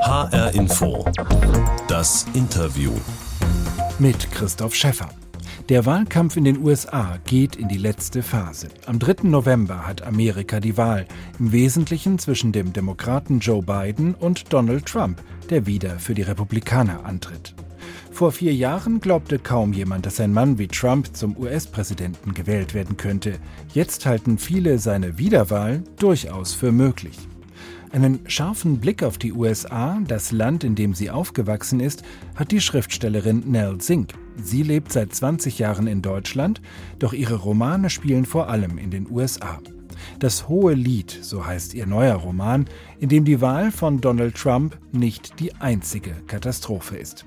HR Info. Das Interview. Mit Christoph Schäffer. Der Wahlkampf in den USA geht in die letzte Phase. Am 3. November hat Amerika die Wahl, im Wesentlichen zwischen dem Demokraten Joe Biden und Donald Trump, der wieder für die Republikaner antritt. Vor vier Jahren glaubte kaum jemand, dass ein Mann wie Trump zum US-Präsidenten gewählt werden könnte. Jetzt halten viele seine Wiederwahl durchaus für möglich. Einen scharfen Blick auf die USA, das Land, in dem sie aufgewachsen ist, hat die Schriftstellerin Nell Zink. Sie lebt seit 20 Jahren in Deutschland, doch ihre Romane spielen vor allem in den USA. Das Hohe Lied, so heißt ihr neuer Roman, in dem die Wahl von Donald Trump nicht die einzige Katastrophe ist.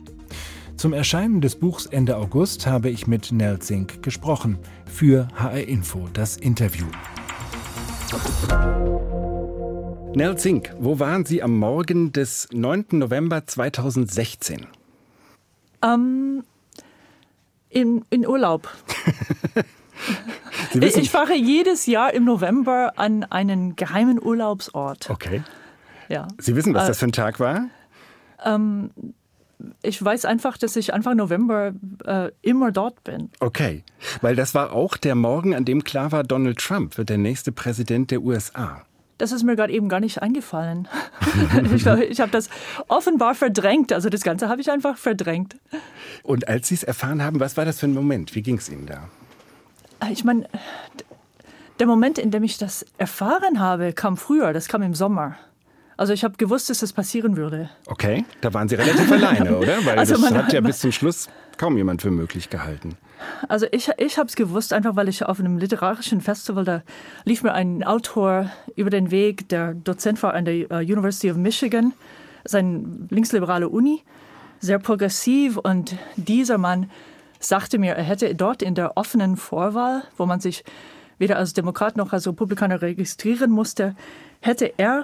Zum Erscheinen des Buchs Ende August habe ich mit Nell Zink gesprochen. Für HR Info das Interview. Nell Zink, wo waren Sie am Morgen des 9. November 2016? Ähm, in, in Urlaub. ich fahre jedes Jahr im November an einen geheimen Urlaubsort. Okay. Ja. Sie wissen, was äh, das für ein Tag war? Ähm, ich weiß einfach, dass ich Anfang November äh, immer dort bin. Okay, weil das war auch der Morgen, an dem klar war, Donald Trump wird der nächste Präsident der USA. Das ist mir gerade eben gar nicht eingefallen. ich, ich habe das offenbar verdrängt. Also das Ganze habe ich einfach verdrängt. Und als Sie es erfahren haben, was war das für ein Moment? Wie ging es Ihnen da? Ich meine, der Moment, in dem ich das erfahren habe, kam früher. Das kam im Sommer. Also ich habe gewusst, dass das passieren würde. Okay, da waren Sie relativ alleine, oder? Weil also das hat ja bis zum Schluss kaum jemand für möglich gehalten. Also ich, ich habe es gewusst, einfach weil ich auf einem literarischen Festival, da lief mir ein Autor über den Weg, der Dozent war an der äh, University of Michigan, sein linksliberale Uni, sehr progressiv und dieser Mann sagte mir, er hätte dort in der offenen Vorwahl, wo man sich weder als Demokrat noch als Republikaner registrieren musste, hätte er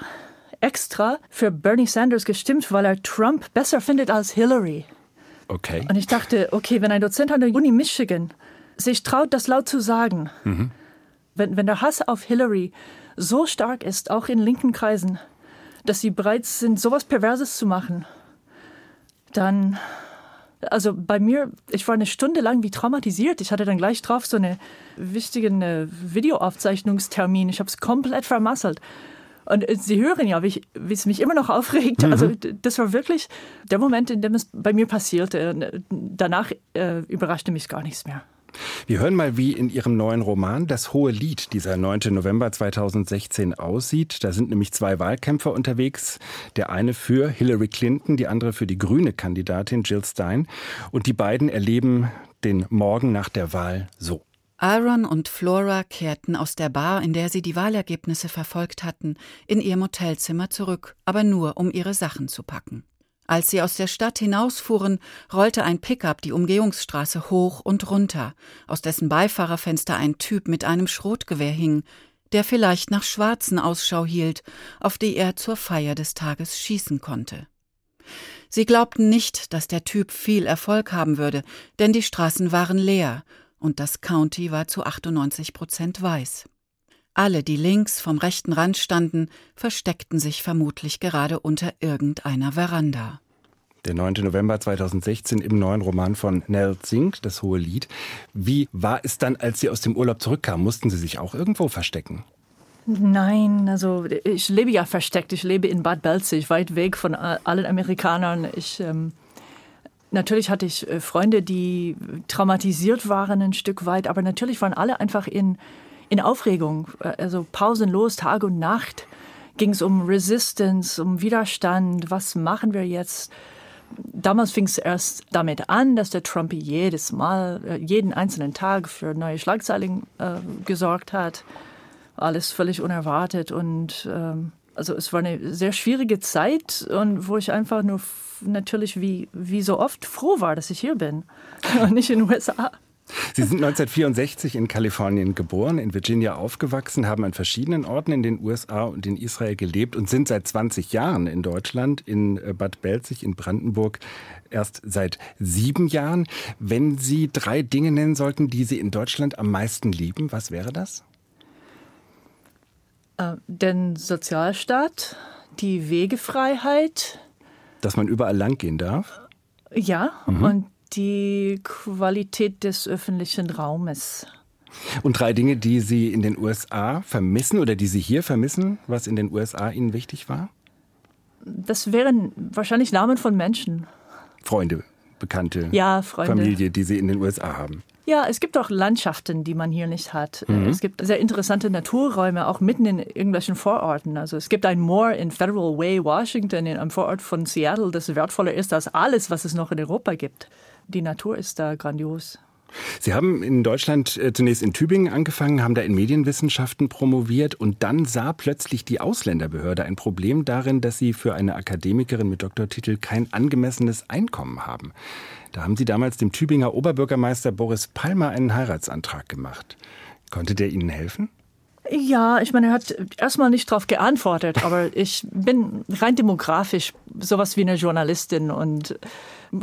extra für Bernie Sanders gestimmt, weil er Trump besser findet als Hillary. Okay. Und ich dachte, okay, wenn ein Dozent an der Uni Michigan sich traut, das laut zu sagen, mhm. wenn, wenn der Hass auf Hillary so stark ist, auch in linken Kreisen, dass sie bereit sind, sowas Perverses zu machen, dann, also bei mir, ich war eine Stunde lang wie traumatisiert. Ich hatte dann gleich drauf so einen wichtigen Videoaufzeichnungstermin. Ich habe es komplett vermasselt. Und äh, Sie hören ja, wie, wie es mich immer noch aufregt. Mhm. Also das war wirklich der Moment, in dem es bei mir passierte. Äh, danach äh, überraschte mich gar nichts mehr. Wir hören mal, wie in Ihrem neuen Roman das hohe Lied dieser 9. November 2016 aussieht. Da sind nämlich zwei Wahlkämpfer unterwegs. Der eine für Hillary Clinton, die andere für die grüne Kandidatin Jill Stein. Und die beiden erleben den Morgen nach der Wahl so. Aaron und Flora kehrten aus der Bar, in der sie die Wahlergebnisse verfolgt hatten, in ihr Motelzimmer zurück, aber nur um ihre Sachen zu packen. Als sie aus der Stadt hinausfuhren, rollte ein Pickup die Umgehungsstraße hoch und runter, aus dessen Beifahrerfenster ein Typ mit einem Schrotgewehr hing, der vielleicht nach Schwarzen Ausschau hielt, auf die er zur Feier des Tages schießen konnte. Sie glaubten nicht, dass der Typ viel Erfolg haben würde, denn die Straßen waren leer und das County war zu 98 Prozent weiß. Alle, die links vom rechten Rand standen, versteckten sich vermutlich gerade unter irgendeiner Veranda. Der 9. November 2016 im neuen Roman von Nell Zink, Das Hohe Lied. Wie war es dann, als Sie aus dem Urlaub zurückkamen? Mussten Sie sich auch irgendwo verstecken? Nein, also ich lebe ja versteckt. Ich lebe in Bad Belzig, weit weg von allen Amerikanern. Ich ähm, Natürlich hatte ich äh, Freunde, die traumatisiert waren ein Stück weit, aber natürlich waren alle einfach in, in Aufregung. Äh, also pausenlos, Tag und Nacht ging es um Resistance, um Widerstand. Was machen wir jetzt? Damals fing es erst damit an, dass der Trump jedes Mal, äh, jeden einzelnen Tag für neue Schlagzeilen äh, gesorgt hat. Alles völlig unerwartet und ähm, also es war eine sehr schwierige Zeit und wo ich einfach nur natürlich wie, wie so oft froh war, dass ich hier bin und nicht in den USA. Sie sind 1964 in Kalifornien geboren, in Virginia aufgewachsen, haben an verschiedenen Orten in den USA und in Israel gelebt und sind seit 20 Jahren in Deutschland, in äh, Bad Belzig, in Brandenburg, erst seit sieben Jahren. Wenn Sie drei Dinge nennen sollten, die Sie in Deutschland am meisten lieben, was wäre das? Äh, den Sozialstaat, die Wegefreiheit, Dass man überall lang gehen darf? Ja, mhm. und die Qualität des öffentlichen Raumes. Und drei Dinge, die Sie in den USA vermissen oder die Sie hier vermissen, was in den USA Ihnen wichtig war? Das wären wahrscheinlich Namen von Menschen. Freunde, Bekannte, ja, Freunde. Familie, die Sie in den USA haben. Ja, es gibt auch Landschaften, die man hier nicht hat. Mhm. Es gibt sehr interessante Naturräume, auch mitten in irgendwelchen Vororten. Also es gibt ein Moor in Federal Way, Washington, in einem Vorort von Seattle, das wertvoller ist als alles, was es noch in Europa gibt. Die Natur ist da grandios. Sie haben in Deutschland äh, zunächst in Tübingen angefangen, haben da in Medienwissenschaften promoviert und dann sah plötzlich die Ausländerbehörde ein Problem darin, dass Sie für eine Akademikerin mit Doktortitel kein angemessenes Einkommen haben. Da haben Sie damals dem Tübinger Oberbürgermeister Boris Palmer einen Heiratsantrag gemacht. Konnte der Ihnen helfen? Ja, ich meine, er hat erstmal nicht darauf geantwortet, aber ich bin rein demografisch sowas wie eine Journalistin und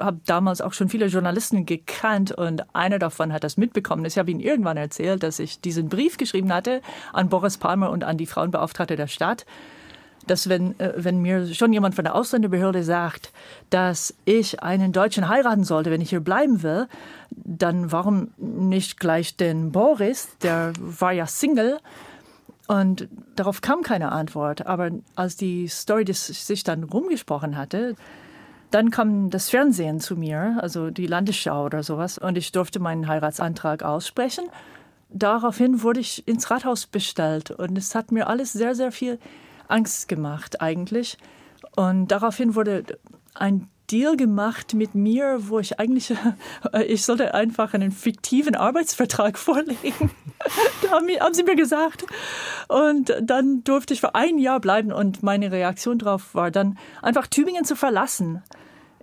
habe damals auch schon viele Journalisten gekannt und einer davon hat das mitbekommen. Ich habe ihm irgendwann erzählt, dass ich diesen Brief geschrieben hatte an Boris Palmer und an die Frauenbeauftragte der Stadt, dass wenn, äh, wenn mir schon jemand von der Ausländerbehörde sagt, dass ich einen Deutschen heiraten sollte, wenn ich hier bleiben will, dann warum nicht gleich den Boris, der war ja Single. Und darauf kam keine Antwort. Aber als die Story sich dann rumgesprochen hatte, dann kam das Fernsehen zu mir, also die Landesschau oder sowas, und ich durfte meinen Heiratsantrag aussprechen. Daraufhin wurde ich ins Rathaus bestellt und es hat mir alles sehr, sehr viel Angst gemacht eigentlich. Und daraufhin wurde ein Deal gemacht mit mir, wo ich eigentlich, ich sollte einfach einen fiktiven Arbeitsvertrag vorlegen. haben sie mir gesagt. Und dann durfte ich für ein Jahr bleiben und meine Reaktion darauf war dann einfach Tübingen zu verlassen.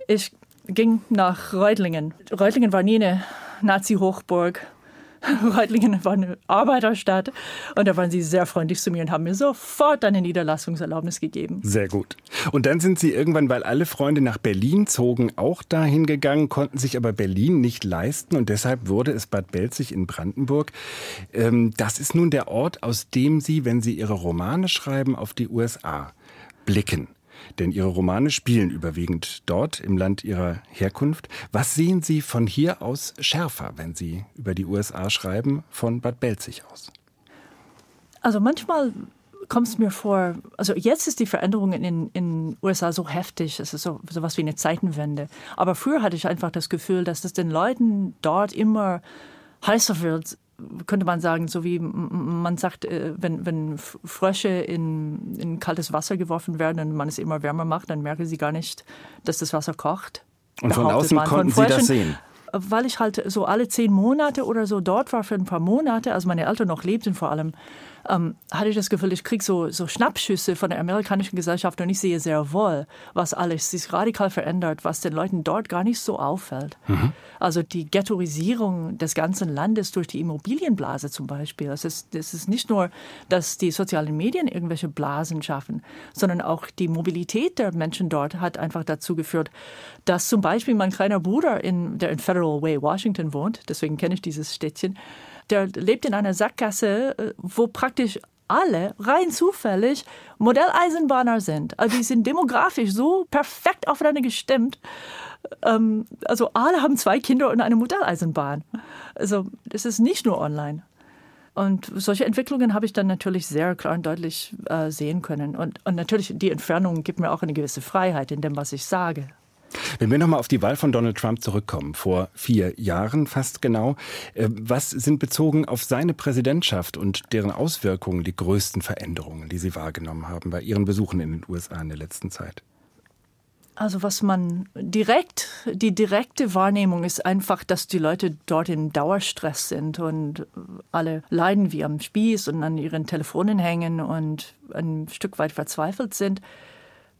Ich ging nach Reutlingen. Reutlingen war nie eine Nazi-Hochburg. Reutlingen war eine Arbeiterstadt und da waren sie sehr freundlich zu mir und haben mir sofort eine Niederlassungserlaubnis gegeben. Sehr gut. Und dann sind Sie irgendwann, weil alle Freunde nach Berlin zogen, auch dahin gegangen, konnten sich aber Berlin nicht leisten und deshalb wurde es Bad Belzig in Brandenburg. Ähm, das ist nun der Ort, aus dem Sie, wenn Sie Ihre Romane schreiben, auf die USA blicken. Denn Ihre Romane spielen überwiegend dort im Land Ihrer Herkunft. Was sehen Sie von hier aus schärfer, wenn Sie über die USA schreiben, von Bad Belzig aus? Also manchmal kommt es mir vor, also jetzt ist die Veränderung in den USA so heftig, es ist so was wie eine Zeitenwende. Aber früher hatte ich einfach das Gefühl, dass es den Leuten dort immer heißer wird, könnte man sagen, so wie man sagt, äh, wenn, wenn Frösche in, in kaltes Wasser geworfen werden und man es immer wärmer macht, dann merken sie gar nicht, dass das Wasser kocht. Und von außen konnten Sie das sehen? Weil ich halt so alle zehn Monate oder so dort war für ein paar Monate, als meine Eltern noch lebten vor allem, ähm, hatte ich das Gefühl, ich kriege so, so Schnappschüsse von der amerikanischen Gesellschaft und ich sehe sehr wohl, was alles sich radikal verändert, was den Leuten dort gar nicht so auffällt. Mhm. Also die Ghettoisierung des ganzen Landes durch die Immobilienblase zum Beispiel. Es ist, es ist nicht nur, dass die sozialen Medien irgendwelche Blasen schaffen, sondern auch die Mobilität der Menschen dort hat einfach dazu geführt, dass zum Beispiel mein kleiner Bruder, in, der in Federal Way, Washington wohnt, deswegen kenne ich dieses Städtchen, der lebt in einer Sackgasse, äh, wo praktisch alle rein zufällig Modelleisenbahner sind. Also die sind demografisch so perfekt aufeinander gestimmt. Ähm, also alle haben zwei Kinder und eine Modelleisenbahn. Also das ist nicht nur online. Und solche Entwicklungen habe ich dann natürlich sehr klar und deutlich äh, sehen können. Und, und natürlich die Entfernung gibt mir auch eine gewisse Freiheit in dem, was ich sage. Wenn wir nochmal auf die Wahl von Donald Trump zurückkommen, vor vier Jahren fast genau, äh, was sind bezogen auf seine Präsidentschaft und deren Auswirkungen die größten Veränderungen, die Sie wahrgenommen haben bei Ihren Besuchen in den USA in der letzten Zeit? Also was man direkt, die direkte Wahrnehmung ist einfach, dass die Leute dort in Dauerstress sind und alle leiden wie am Spieß und an ihren Telefonen hängen und ein Stück weit verzweifelt sind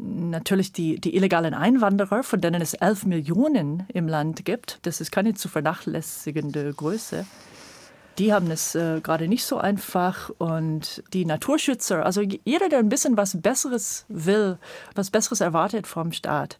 natürlich die, die illegalen Einwanderer, von denen es elf Millionen im Land gibt. Das ist keine zu vernachlässigende Größe. Die haben es äh, gerade nicht so einfach. Und die Naturschützer, also jeder, der ein bisschen was Besseres will, was Besseres erwartet vom Staat,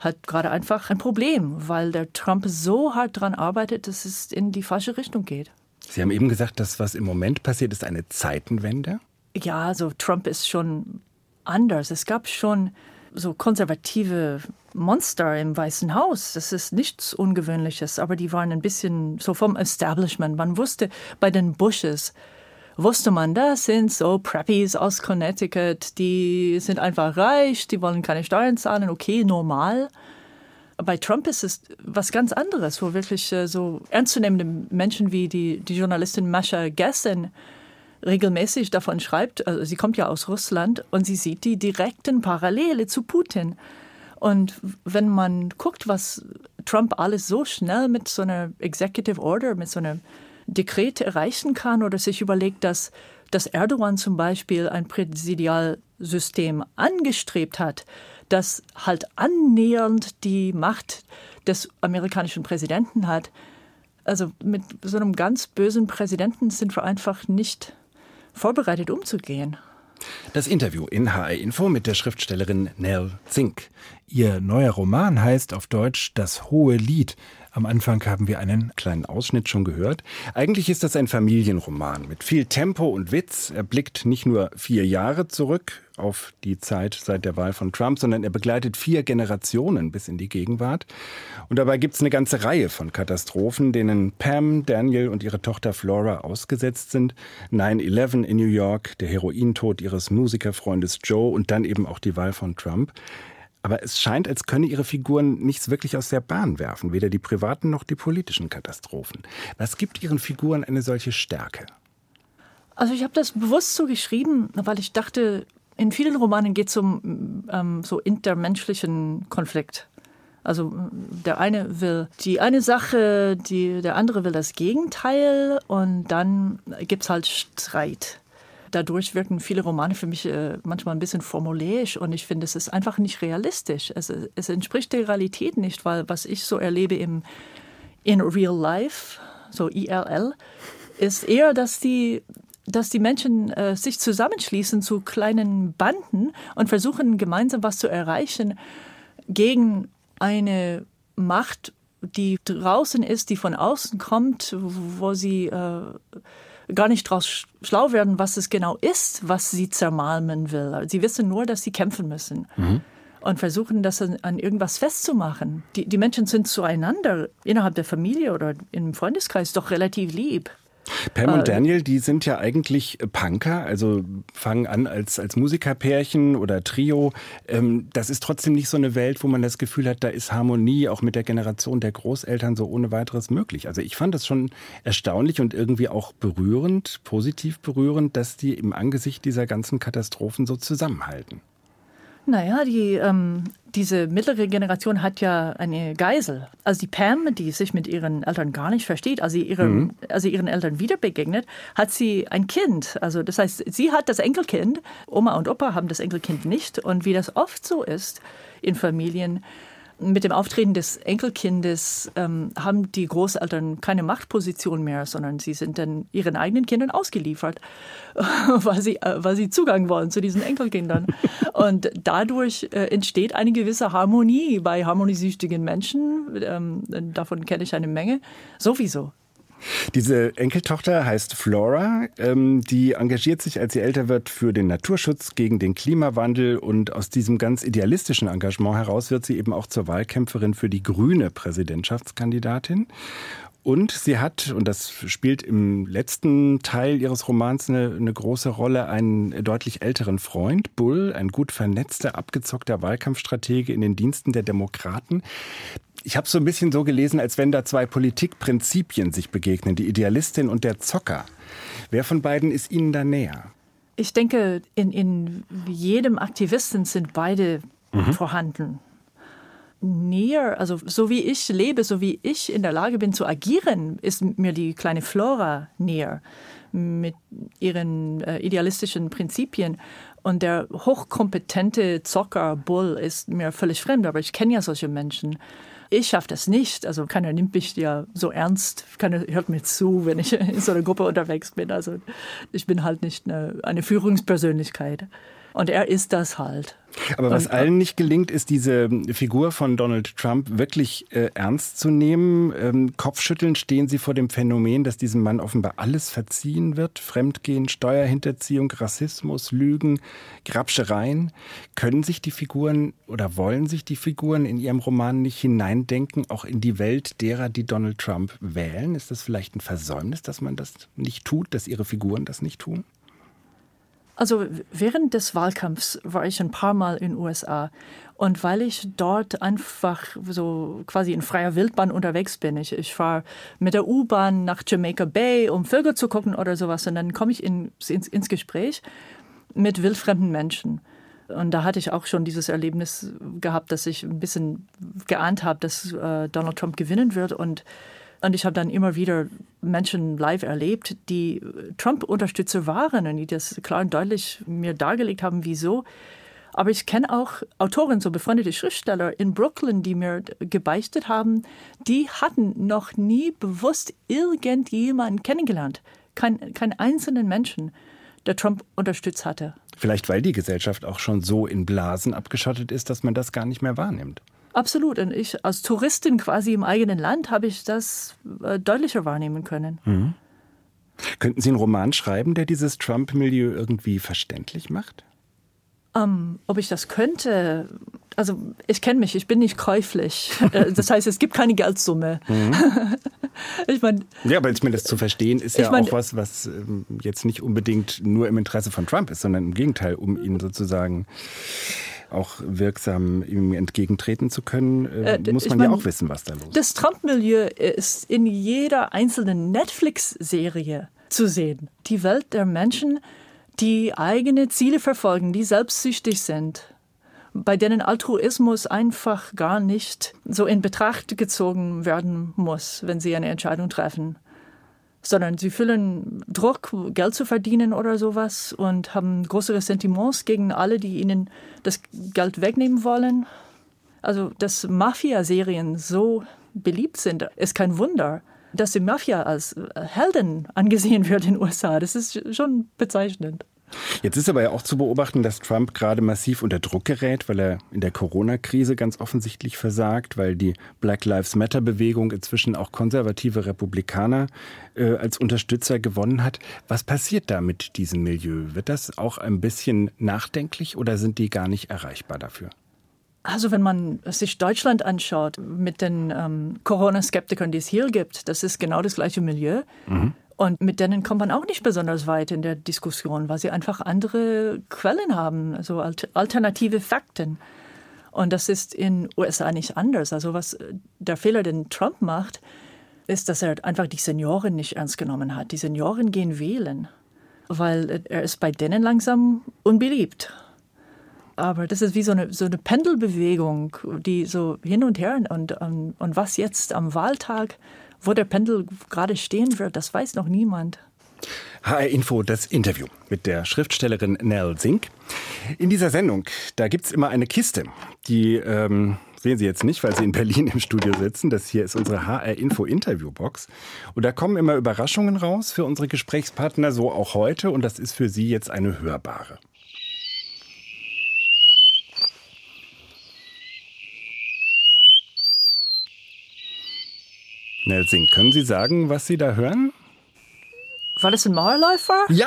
hat gerade einfach ein Problem, weil der Trump so hart daran arbeitet, dass es in die falsche Richtung geht. Sie haben eben gesagt, dass was im Moment passiert, ist eine Zeitenwende. Ja, also Trump ist schon anders. Es gab schon so konservative Monster im Weißen Haus. Das ist nichts Ungewöhnliches, aber die waren ein bisschen so vom Establishment. Man wusste bei den Bushes, wusste man, das sind so Preppies aus Connecticut, die sind einfach reich, die wollen keine Steuern zahlen, okay, normal. Bei Trump ist es was ganz anderes, wo wirklich äh, so ernstzunehmende Menschen wie die, die Journalistin Mascha Gessen regelmäßig davon schreibt, also sie kommt ja aus Russland und sie sieht die direkten Parallele zu Putin. Und wenn man guckt, was Trump alles so schnell mit so einer Executive Order, mit so einem Dekret erreichen kann oder sich überlegt, dass, dass Erdogan zum Beispiel ein Präsidialsystem angestrebt hat, das halt annähernd die Macht des amerikanischen Präsidenten hat. Also mit so einem ganz bösen Präsidenten sind wir einfach nicht vorbereitet umzugehen. Das Interview in HR Info mit der Schriftstellerin Nell Zink. Ihr neuer Roman heißt auf Deutsch Das hohe Lied. Am Anfang haben wir einen kleinen Ausschnitt schon gehört. Eigentlich ist das ein Familienroman mit viel Tempo und Witz. Er blickt nicht nur vier Jahre zurück auf die Zeit seit der Wahl von Trump, sondern er begleitet vier Generationen bis in die Gegenwart. Und dabei gibt es eine ganze Reihe von Katastrophen, denen Pam, Daniel und ihre Tochter Flora ausgesetzt sind. 9-11 in New York, der Herointod ihres Musikerfreundes Joe und dann eben auch die Wahl von Trump. Aber es scheint, als könne ihre Figuren nichts wirklich aus der Bahn werfen, weder die privaten noch die politischen Katastrophen. Was gibt ihren Figuren eine solche Stärke? Also ich habe das bewusst so geschrieben, weil ich dachte, in vielen Romanen geht es um ähm, so intermenschlichen Konflikt. Also der eine will die eine Sache, die, der andere will das Gegenteil und dann gibt es halt Streit. Dadurch wirken viele Romane für mich äh, manchmal ein bisschen formulärisch und ich finde, es ist einfach nicht realistisch. Es, es entspricht der Realität nicht, weil was ich so erlebe im in real life, so IRL, ist eher, dass die dass die Menschen äh, sich zusammenschließen zu kleinen Banden und versuchen gemeinsam was zu erreichen gegen eine Macht, die draußen ist, die von außen kommt, wo sie äh, gar nicht draus schlau werden, was es genau ist, was sie zermalmen will. Sie wissen nur, dass sie kämpfen müssen. Mhm. Und versuchen, das an, an irgendwas festzumachen. Die, die Menschen sind zueinander innerhalb der Familie oder im Freundeskreis doch relativ lieb. Pam und äh, Daniel, die sind ja eigentlich Punker, also fangen an als, als Musikerpärchen oder Trio. Ähm, das ist trotzdem nicht so eine Welt, wo man das Gefühl hat, da ist Harmonie auch mit der Generation der Großeltern so ohne weiteres möglich. Also ich fand das schon erstaunlich und irgendwie auch berührend, positiv berührend, dass die im Angesicht dieser ganzen Katastrophen so zusammenhalten. Naja, die, ähm, diese mittlere Generation hat ja eine Geisel. Also die Pam, die sich mit ihren Eltern gar nicht versteht, als sie, ihrem, mhm. als sie ihren Eltern wieder begegnet, hat sie ein Kind. Also das heißt, sie hat das Enkelkind, Oma und Opa haben das Enkelkind nicht. Und wie das oft so ist in Familien, mit dem Auftreten des Enkelkindes ähm, haben die Großeltern keine Machtposition mehr, sondern sie sind dann ihren eigenen Kindern ausgeliefert, weil sie, äh, weil sie Zugang wollen zu diesen Enkelkindern. Und dadurch äh, entsteht eine gewisse Harmonie bei harmoniesüchtigen Menschen. Ähm, davon kenne ich eine Menge. Sowieso. Diese Enkeltochter heißt Flora. Ähm, die engagiert sich, als sie älter wird, für den Naturschutz, gegen den Klimawandel. Und aus diesem ganz idealistischen Engagement heraus wird sie eben auch zur Wahlkämpferin für die grüne Präsidentschaftskandidatin. Und sie hat, und das spielt im letzten Teil ihres Romans eine, eine, große Rolle, einen deutlich älteren Freund, Bull, ein gut vernetzter, abgezockter Wahlkampfstratege in den Diensten der Demokraten. Ich habe so ein bisschen so gelesen, als wenn da zwei Politikprinzipien sich begegnen, die Idealistin und der Zocker. Wer von beiden ist Ihnen da näher? Ich denke, in, in jedem Aktivisten sind beide mhm. vorhanden. Näher, also so wie ich lebe, so wie ich in der Lage bin zu agieren, ist mir die kleine Flora näher mit ihren äh, idealistischen Prinzipien. Und der hochkompetente Zocker Bull ist mir völlig fremd, aber ich kenne ja solche Menschen. Ich schaffe das nicht. Also keiner nimmt mich ja so ernst. Keiner hört mir zu, wenn ich in so einer Gruppe unterwegs bin. Also ich bin halt nicht eine, eine Führungspersönlichkeit. Und er ist das halt. Aber was und, allen nicht gelingt, ist diese Figur von Donald Trump wirklich äh, ernst zu nehmen. Ähm, Kopfschütteln stehen Sie vor dem Phänomen, dass diesem Mann offenbar alles verziehen wird. Fremdgehen, Steuerhinterziehung, Rassismus, Lügen, Grabschereien. Können sich die Figuren oder wollen sich die Figuren in Ihrem Roman nicht hineindenken, auch in die Welt derer, die Donald Trump wählen? Ist das vielleicht ein Versäumnis, dass man das nicht tut, dass Ihre Figuren das nicht tun? Also während des Wahlkampfs war ich ein paar Mal in den USA. Und weil ich dort einfach so quasi in freier Wildbahn unterwegs bin, ich, ich fahre mit der U-Bahn nach Jamaica Bay, um Vögel zu gucken oder sowas, und dann komme ich in, ins, ins Gespräch mit wildfremden Menschen. Und da hatte ich auch schon dieses Erlebnis gehabt, dass ich ein bisschen geahnt habe, dass äh, Donald Trump gewinnen wird. Und und ich habe dann immer wieder Menschen live erlebt, die Trump-Unterstützer waren und die das klar und deutlich mir dargelegt haben, wieso. Aber ich kenne auch Autoren, so befreundete Schriftsteller in Brooklyn, die mir gebeichtet haben, die hatten noch nie bewusst irgendjemanden kennengelernt. Kein, keinen einzelnen Menschen, der Trump unterstützt hatte. Vielleicht weil die Gesellschaft auch schon so in Blasen abgeschottet ist, dass man das gar nicht mehr wahrnimmt. Absolut. Und ich als Touristin quasi im eigenen Land habe ich das äh, deutlicher wahrnehmen können. Mhm. Könnten Sie einen Roman schreiben, der dieses Trump-Milieu irgendwie verständlich macht? Ähm, ob ich das könnte? Also ich kenne mich, ich bin nicht käuflich. Äh, das heißt, es gibt keine Geldsumme. Mhm. ich mein, ja, aber mir das zu verstehen ist ja mein, auch was, was ähm, jetzt nicht unbedingt nur im Interesse von Trump ist, sondern im Gegenteil, um ihn sozusagen auch wirksam ihm entgegentreten zu können, äh, äh muss man mein, ja auch wissen, was da los ist. Das Trump-Milieu ist in jeder einzelnen Netflix-Serie zu sehen. Die Welt der Menschen, die eigene Ziele verfolgen, die selbstsüchtig sind, bei denen Altruismus einfach gar nicht so in Betracht gezogen werden muss, wenn sie eine Entscheidung treffen sondern sie fühlen Druck, Geld zu verdienen oder sowas und haben große Ressentiments gegen alle, die ihnen das Geld wegnehmen wollen. Also, dass Mafia-Serien so beliebt sind, ist kein Wunder. Dass die Mafia als Helden angesehen wird in den USA, das ist schon bezeichnend. Jetzt ist aber ja auch zu beobachten, dass Trump gerade massiv unter Druck gerät, weil er in der Corona-Krise ganz offensichtlich versagt, weil die Black Lives Matter-Bewegung inzwischen auch konservative Republikaner äh, als Unterstützer gewonnen hat. Was passiert da mit diesem Milieu? Wird das auch ein bisschen nachdenklich oder sind die gar nicht erreichbar dafür? Also wenn man sich Deutschland anschaut mit den ähm, Corona-Skeptikern, die es hier gibt, das ist genau das gleiche Milieu. Mhm. Und mit denen kommt man auch nicht besonders weit in der Diskussion, weil sie einfach andere Quellen haben, also alternative Fakten. Und das ist in USA nicht anders. Also was äh, der Fehler, den Trump macht, ist, dass er einfach die Senioren nicht ernst genommen hat. Die Senioren gehen wählen, weil er ist bei denen langsam unbeliebt. Aber das ist wie so eine, so eine Pendelbewegung, die so hin und her und, und, und was jetzt am Wahltag wo der Pendel gerade stehen wird, das weiß noch niemand. HR Info, das Interview mit der Schriftstellerin Nell Zink. In dieser Sendung, da gibt es immer eine Kiste, die ähm, sehen Sie jetzt nicht, weil Sie in Berlin im Studio sitzen. Das hier ist unsere HR Info Interviewbox. Und da kommen immer Überraschungen raus für unsere Gesprächspartner, so auch heute. Und das ist für Sie jetzt eine hörbare. Nelsing, können Sie sagen, was Sie da hören? War das ein Mauerläufer? Ja!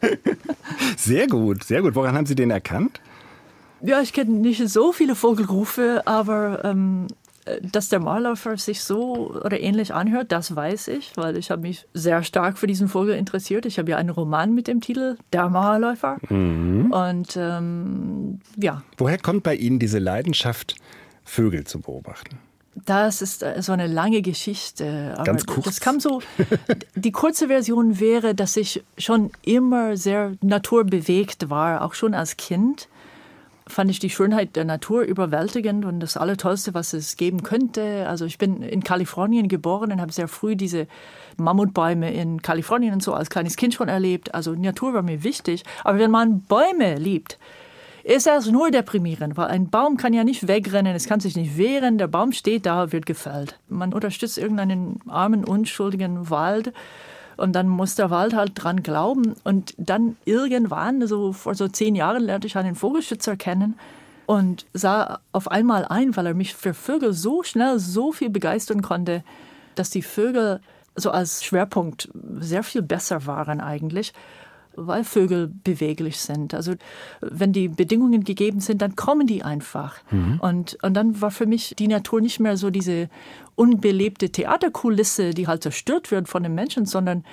sehr gut, sehr gut. Woran haben Sie den erkannt? Ja, ich kenne nicht so viele Vogelrufe, aber ähm, dass der Mauerläufer sich so oder ähnlich anhört, das weiß ich, weil ich habe mich sehr stark für diesen Vogel interessiert. Ich habe ja einen Roman mit dem Titel Der Mauerläufer. Mhm. Und ähm, ja. Woher kommt bei Ihnen diese Leidenschaft, Vögel zu beobachten? Das ist äh, so eine lange Geschichte. Aber Ganz kurz. Das kam so. Die kurze Version wäre, dass ich schon immer sehr naturbewegt war, auch schon als Kind. Fand ich die Schönheit der Natur überwältigend und das Allertollste, was es geben könnte. Also ich bin in Kalifornien geboren und habe sehr früh diese Mammutbäume in Kalifornien und so als kleines Kind schon erlebt. Also Natur war mir wichtig. Aber wenn man Bäume liebt, ist das nur deprimierend, weil ein Baum kann ja nicht wegrennen, es kann sich nicht wehren, der Baum steht da, wird gefällt. Man unterstützt irgendeinen armen, unschuldigen Wald Und dann muss der Wald halt dran glauben. Und dann irgendwann, so vor so zehn Jahren, lernte ich einen Vogelschützer kennen und sah auf einmal ein, weil er mich für Vögel so schnell so viel begeistern konnte, dass die Vögel so als Schwerpunkt sehr viel besser waren eigentlich weil Vögel beweglich sind. Also wenn die Bedingungen gegeben sind, dann kommen die einfach. Mhm. Und, und dann war für mich die Natur nicht mehr so diese unbelebte Theaterkulisse, die halt zerstört wird von den Menschen, sondern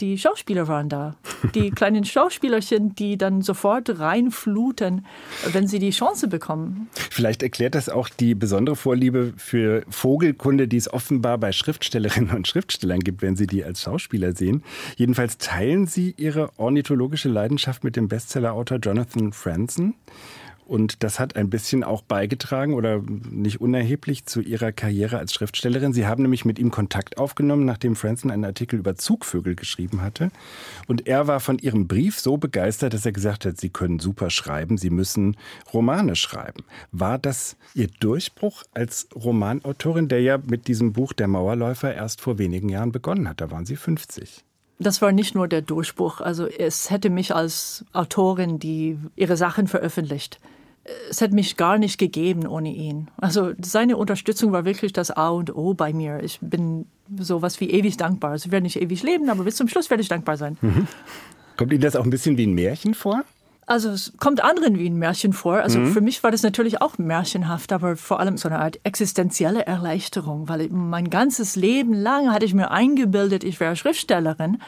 die Schauspieler waren da. Die kleinen Schauspielerchen, die dann sofort reinfluten, wenn sie die Chance bekommen. Vielleicht erklärt das auch die besondere Vorliebe für Vogelkunde, die es offenbar bei Schriftstellerinnen und Schriftstellern gibt, wenn sie die als Schauspieler sehen. Jedenfalls teilen sie ihre ornithologische Leidenschaft mit dem Bestsellerautor Jonathan Franzen. Und das hat ein bisschen auch beigetragen oder nicht unerheblich zu ihrer Karriere als Schriftstellerin. Sie haben nämlich mit ihm Kontakt aufgenommen, nachdem Franson einen Artikel über Zugvögel geschrieben hatte. Und er war von ihrem Brief so begeistert, dass er gesagt hat, Sie können super schreiben, Sie müssen Romane schreiben. War das Ihr Durchbruch als Romanautorin, der ja mit diesem Buch Der Mauerläufer erst vor wenigen Jahren begonnen hat? Da waren Sie 50. Das war nicht nur der Durchbruch. Also es hätte mich als Autorin, die ihre Sachen veröffentlicht, es hätte mich gar nicht gegeben ohne ihn. Also seine Unterstützung war wirklich das A und O bei mir. Ich bin sowas wie ewig dankbar. Also ich werde nicht ewig leben, aber bis zum Schluss werde ich dankbar sein. Mhm. Kommt Ihnen das auch ein bisschen wie ein Märchen vor? Also es kommt anderen wie ein Märchen vor. Also mhm. für mich war das natürlich auch märchenhaft, aber vor allem so eine Art existenzielle Erleichterung, weil mein ganzes Leben lang hatte ich mir eingebildet, ich wäre Schriftstellerin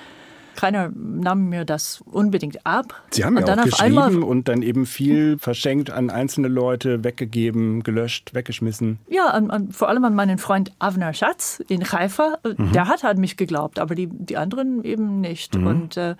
keiner nahm mir das unbedingt ab. Sie haben und ja auch geschrieben und dann eben viel verschenkt an einzelne Leute, weggegeben, gelöscht, weggeschmissen. Ja, an, an, vor allem an meinen Freund Avner Schatz in Haifa. Mhm. Der hat an mich geglaubt, aber die, die anderen eben nicht. Mhm. Und äh,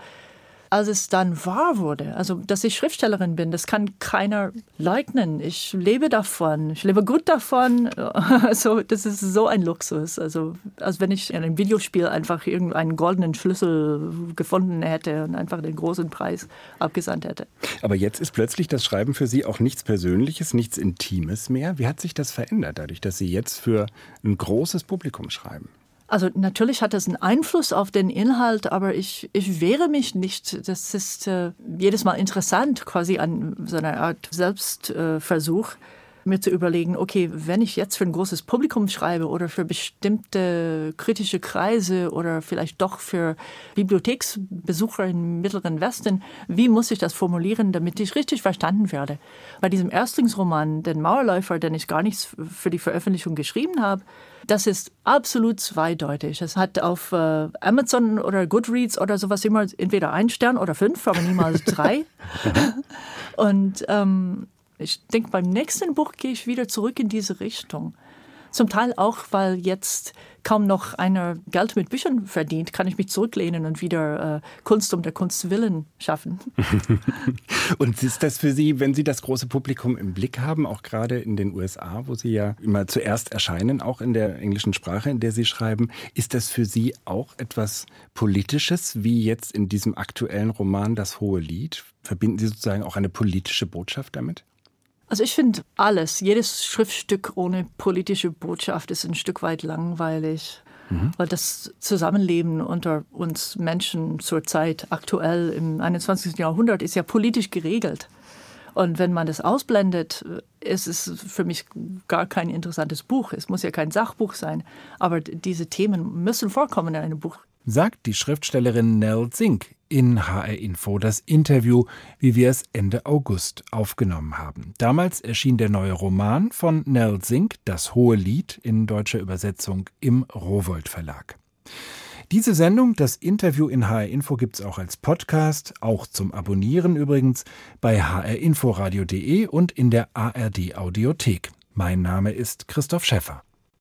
als es dann wahr wurde, also dass ich Schriftstellerin bin, das kann keiner leugnen. Ich lebe davon, ich lebe gut davon. Also das ist so ein Luxus. Also als wenn ich in einem Videospiel einfach irgendeinen goldenen Schlüssel gefunden hätte und einfach den großen Preis abgesandt hätte. Aber jetzt ist plötzlich das Schreiben für Sie auch nichts Persönliches, nichts Intimes mehr. Wie hat sich das verändert, dadurch, dass Sie jetzt für ein großes Publikum schreiben? Also natürlich hat das einen Einfluss auf den Inhalt, aber ich, ich wehre mich nicht. Das ist äh, jedes Mal interessant, quasi an so einer Art Selbstversuch. Äh, mir zu überlegen, okay, wenn ich jetzt für ein großes Publikum schreibe oder für bestimmte kritische Kreise oder vielleicht doch für Bibliotheksbesucher im Mittleren Westen, wie muss ich das formulieren, damit ich richtig verstanden werde? Bei diesem Erstlingsroman, den Mauerläufer, den ich gar nichts für die Veröffentlichung geschrieben habe, das ist absolut zweideutig. Es hat auf äh, Amazon oder Goodreads oder sowas immer entweder ein Stern oder fünf, aber niemals drei. Und ähm, ich denke, beim nächsten Buch gehe ich wieder zurück in diese Richtung. Zum Teil auch, weil jetzt kaum noch einer Geld mit Büchern verdient, kann ich mich zurücklehnen und wieder äh, Kunst um der Kunst willen schaffen. und ist das für Sie, wenn Sie das große Publikum im Blick haben, auch gerade in den USA, wo Sie ja immer zuerst erscheinen, auch in der englischen Sprache, in der Sie schreiben, ist das für Sie auch etwas Politisches, wie jetzt in diesem aktuellen Roman Das Hohe Lied? Verbinden Sie sozusagen auch eine politische Botschaft damit? Also ich finde alles, jedes Schriftstück ohne politische Botschaft ist ein Stück weit langweilig. Mhm. Weil das Zusammenleben unter uns Menschen zurzeit aktuell im 21. Jahrhundert ist ja politisch geregelt. Und wenn man das ausblendet, ist es für mich gar kein interessantes Buch. Es muss ja kein Sachbuch sein. Aber diese Themen müssen vorkommen in einem Buch sagt die Schriftstellerin Nell Zink in HR Info das Interview, wie wir es Ende August aufgenommen haben. Damals erschien der neue Roman von Nell Zink, Das hohe Lied, in deutscher Übersetzung im Rowold Verlag. Diese Sendung, das Interview in HR Info gibt's auch als Podcast, auch zum Abonnieren übrigens, bei hrinforadio.de und in der ARD Audiothek. Mein Name ist Christoph Schäffer.